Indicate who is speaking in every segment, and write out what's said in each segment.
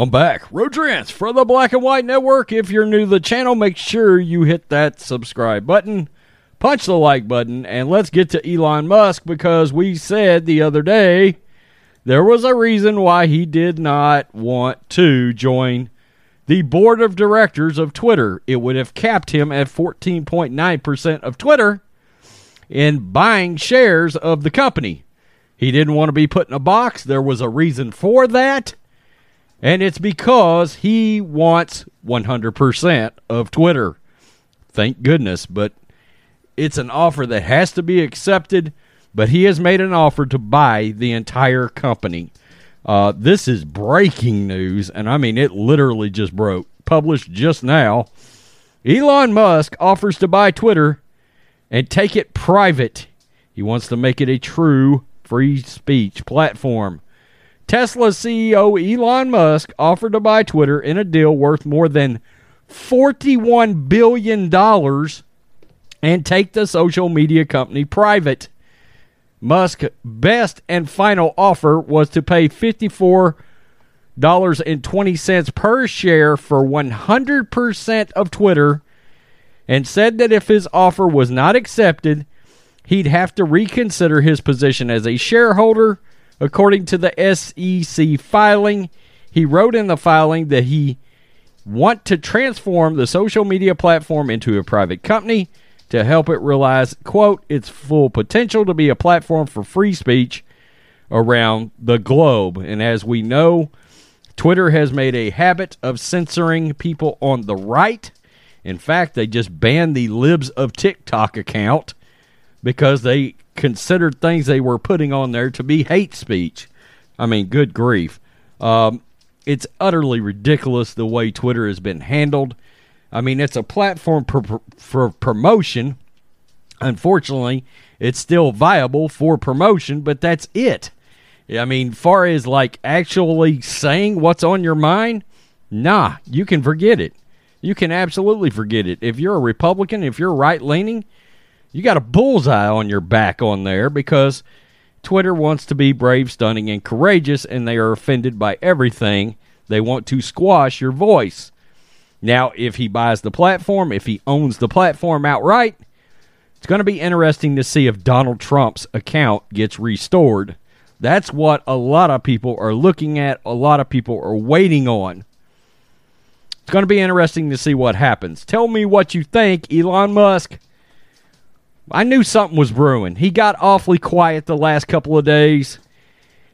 Speaker 1: I'm back. Rodrance for the Black and White Network. If you're new to the channel, make sure you hit that subscribe button, punch the like button, and let's get to Elon Musk because we said the other day there was a reason why he did not want to join the board of directors of Twitter. It would have capped him at 14.9% of Twitter in buying shares of the company. He didn't want to be put in a box. There was a reason for that. And it's because he wants 100% of Twitter. Thank goodness. But it's an offer that has to be accepted. But he has made an offer to buy the entire company. Uh, this is breaking news. And I mean, it literally just broke. Published just now. Elon Musk offers to buy Twitter and take it private. He wants to make it a true free speech platform. Tesla CEO Elon Musk offered to buy Twitter in a deal worth more than $41 billion and take the social media company private. Musk's best and final offer was to pay $54.20 per share for 100% of Twitter and said that if his offer was not accepted, he'd have to reconsider his position as a shareholder According to the SEC filing, he wrote in the filing that he want to transform the social media platform into a private company to help it realize, quote, its full potential to be a platform for free speech around the globe. And as we know, Twitter has made a habit of censoring people on the right. In fact, they just banned the Libs of TikTok account because they considered things they were putting on there to be hate speech. I mean, good grief. Um, it's utterly ridiculous the way Twitter has been handled. I mean, it's a platform for, for promotion. Unfortunately, it's still viable for promotion, but that's it. I mean, far as like actually saying what's on your mind, nah, you can forget it. You can absolutely forget it. If you're a Republican, if you're right leaning, you got a bullseye on your back on there because Twitter wants to be brave, stunning, and courageous, and they are offended by everything. They want to squash your voice. Now, if he buys the platform, if he owns the platform outright, it's going to be interesting to see if Donald Trump's account gets restored. That's what a lot of people are looking at, a lot of people are waiting on. It's going to be interesting to see what happens. Tell me what you think, Elon Musk. I knew something was brewing. He got awfully quiet the last couple of days.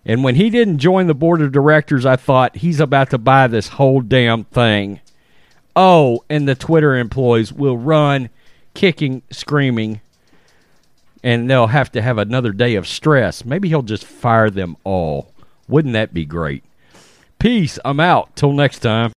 Speaker 1: And when he didn't join the board of directors, I thought he's about to buy this whole damn thing. Oh, and the Twitter employees will run kicking, screaming, and they'll have to have another day of stress. Maybe he'll just fire them all. Wouldn't that be great? Peace. I'm out. Till next time.